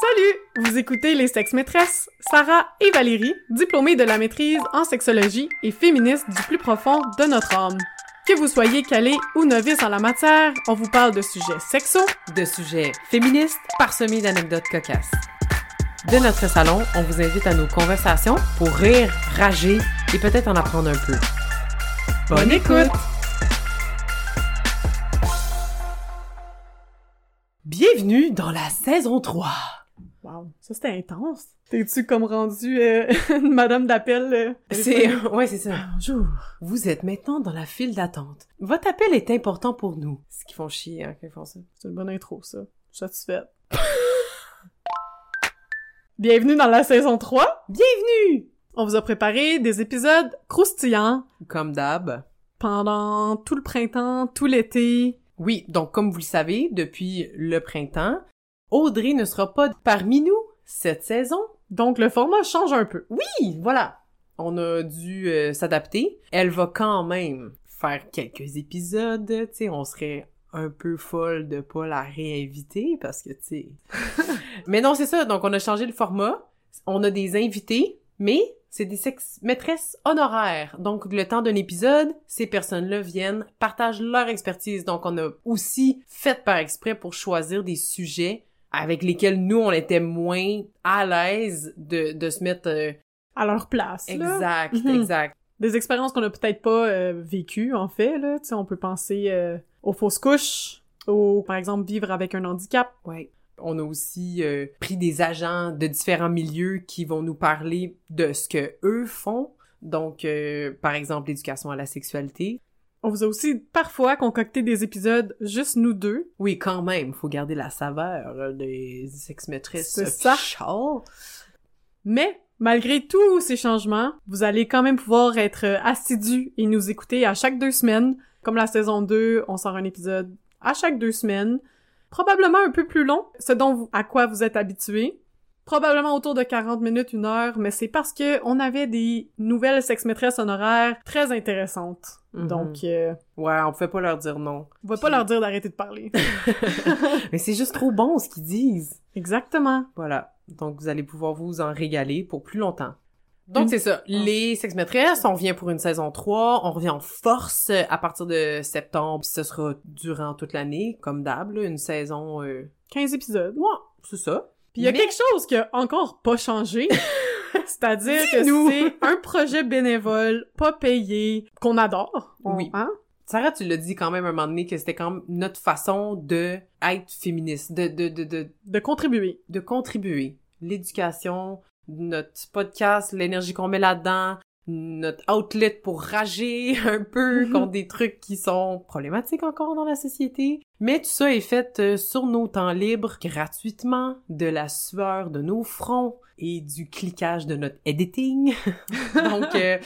Salut! Vous écoutez Les Sexes Maîtresses, Sarah et Valérie, diplômées de la maîtrise en sexologie et féministes du plus profond de notre âme. Que vous soyez calé ou novice en la matière, on vous parle de sujets sexos, de sujets féministes parsemés d'anecdotes cocasses. De notre salon, on vous invite à nos conversations pour rire, rager et peut-être en apprendre un peu. Bonne écoute! Bienvenue dans la saison 3! Wow, ça c'était intense. T'es-tu comme rendu euh, une madame d'appel? euh, C'est... Ouais, c'est ça. Bonjour. Vous êtes maintenant dans la file d'attente. Votre appel est important pour nous. Ce qui font chier, hein, quand ils font ça. C'est une bonne intro, ça. Satisfaite. Bienvenue dans la saison 3. Bienvenue! On vous a préparé des épisodes croustillants Comme d'hab. pendant tout le printemps, tout l'été. Oui, donc comme vous le savez, depuis le printemps, Audrey ne sera pas parmi nous cette saison. Donc le format change un peu. Oui, voilà. On a dû euh, s'adapter. Elle va quand même faire quelques épisodes, tu sais, on serait un peu folle de pas la réinviter parce que tu sais. mais non, c'est ça. Donc on a changé le format. On a des invités, mais c'est des sex maîtresses honoraires. Donc le temps d'un épisode, ces personnes-là viennent, partagent leur expertise. Donc on a aussi fait par exprès pour choisir des sujets avec lesquels nous on était moins à l'aise de, de se mettre euh, À leur place. exact Mhm. exact Des expériences qu'on a peut-être pas euh, vécues, en fait. Là. Tu sais, on peut penser euh, aux fausses couches, au, par exemple, vivre avec un handicap. ouais on a aussi euh, pris des agents de différents milieux qui vont nous parler de ce que eux font donc par exemple l'éducation à la sexualité On vous a aussi parfois concocté des épisodes juste nous deux. oui quand même faut garder la saveur euh, des sex-maîtresses C'est ça. official. Mais, malgré tous ces changements, vous allez quand même pouvoir être euh, assidus et nous écouter à chaque deux semaines. Comme la saison 2, on sort un épisode à chaque deux semaines. Probablement un peu plus long, ce dont vous, à quoi vous êtes habitués. Probablement autour de 40 minutes, une heure, mais c'est parce que on avait des nouvelles sex-maîtresses honoraires très intéressantes. Mhm. Donc, euh, ouais on pouvait pas leur dire non on va pas leur dire d'arrêter de parler. mais c'est juste trop bon ce qu'ils disent Exactement. Voilà. Donc, vous allez pouvoir vous en régaler pour plus longtemps. Donc, Une- c'est ça. Les sex-maîtresses, on vient pour une saison 3. On revient en force euh, à partir de septembre. Puis ce sera durant toute l'année, comme d'hab, là, une saison... Euh... 15 épisodes. Ouais, c'est ça. Puis il y a Mais- quelque chose qui a encore pas changé. C'est-à-dire que c'est un projet bénévole, pas payé, qu'on adore. On- Oui. Hein? Sarah, tu l'as dit quand même un moment donné que c'était quand même notre façon de être féministe, de, de, de, de, De contribuer. de contribuer. L'éducation, notre podcast, l'énergie qu'on met là-dedans, notre outlet pour rager un peu Mhm. contre des trucs qui sont problématiques encore dans la société. Mais tout ça est fait euh, sur nos temps libres, gratuitement, de la sueur de nos fronts et du cliquage de notre editing. Donc, euh,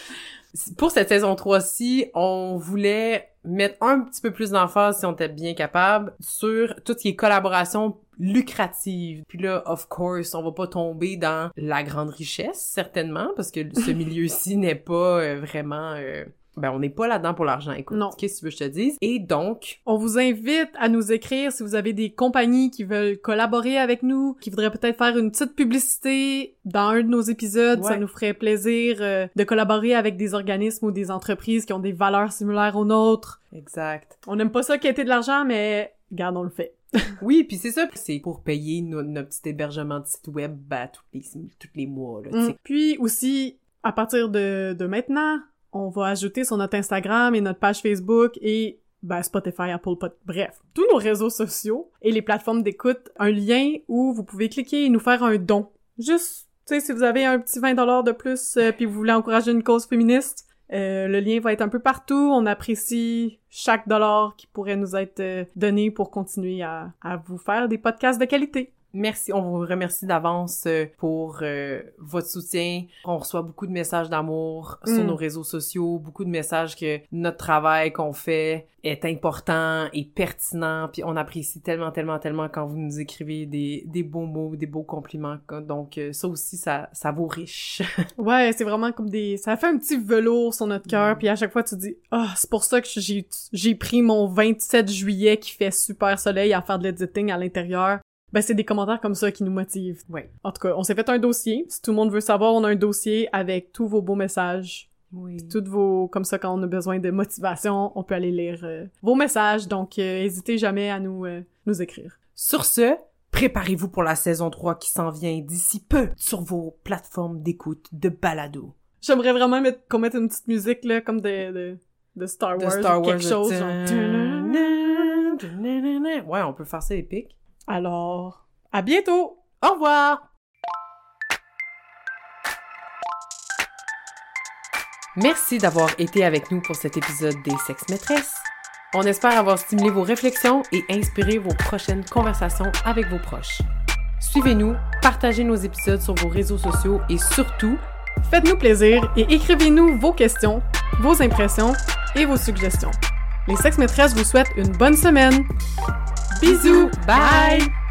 pour cette saison 3-ci, on voulait mettre un petit peu plus d'emphase, si on était bien capable, sur tout ce qui est collaboration lucrative. Puis là, of course, on va pas tomber dans la grande richesse, certainement, parce que ce milieu-ci n'est pas euh, vraiment... euh, ben, on n'est pas là-dedans pour l'argent, écoute. Non. Qu'est-ce que tu veux que je te dise? Et donc, On vous invite à nous écrire si vous avez des compagnies qui veulent collaborer avec nous, qui voudraient peut-être faire une petite publicité dans un de nos épisodes. Ça nous ferait plaisir euh, de collaborer avec des organismes ou des entreprises qui ont des valeurs similaires aux nôtres. exact. On n'aime pas ça quêter de l'argent, mais regarde, on le fait. Oui, puis c'est ça, c'est pour payer no- notre petit hébergement de site web à tous les, tous les mois, là. Mm. Puis aussi, à partir de, de maintenant, on va ajouter sur notre Instagram et notre page Facebook et ben, Spotify, Apple Pod, bref, tous nos réseaux sociaux et les plateformes d'écoute, un lien où vous pouvez cliquer et nous faire un don. Juste, tu sais, si vous avez un petit 20$ de plus euh, puis vous voulez encourager une cause féministe, euh, le lien va être un peu partout. On apprécie chaque dollar qui pourrait nous être euh, donné pour continuer à, à vous faire des podcasts de qualité. Merci, on vous remercie d'avance euh, pour euh, votre soutien. On reçoit beaucoup de messages d'amour sur Mm. nos réseaux sociaux, beaucoup de messages que notre travail qu'on fait est important et pertinent, puis on apprécie tellement, tellement, tellement quand vous nous écrivez des, des beaux mots, des beaux compliments. Donc euh, ça aussi, ça, ça vaut riche. Ouais, c'est vraiment comme des... Ça fait un petit velours sur notre cœur, Mm. puis à chaque fois, tu dis « Ah, c'est pour ça que j'ai j'ai pris mon 27 juillet qui fait super soleil à faire de l'editing à l'intérieur. Ben, c'est des commentaires comme ça qui nous motivent. Oui. En tout cas, on s'est fait un dossier. Si tout le monde veut savoir, on a un dossier avec tous vos beaux messages. Oui. Toutes vos... Comme ça, quand on a besoin de motivation, on peut aller lire euh, vos messages. Donc, euh, hésitez jamais à nous, euh, nous écrire. Sur ce, préparez-vous pour la saison 3 qui s'en vient d'ici peu sur vos plateformes d'écoute de balado. J'aimerais vraiment mettre, qu'on mette une petite musique, là, comme de, de, de Star De Wars Star ou Wars. quelque chose. genre. Ouais, on peut faire ça épique. Alors, à bientôt! Au revoir! Merci d'avoir été avec nous pour cet épisode des Sex Maîtresses. On espère avoir stimulé vos réflexions et inspiré vos prochaines conversations avec vos proches. Suivez-nous, partagez nos épisodes sur vos réseaux sociaux et surtout, Faites-nous plaisir et écrivez-nous vos questions, vos impressions et vos suggestions. Les sex maîtresses vous souhaitent une bonne semaine. Bisous! bye!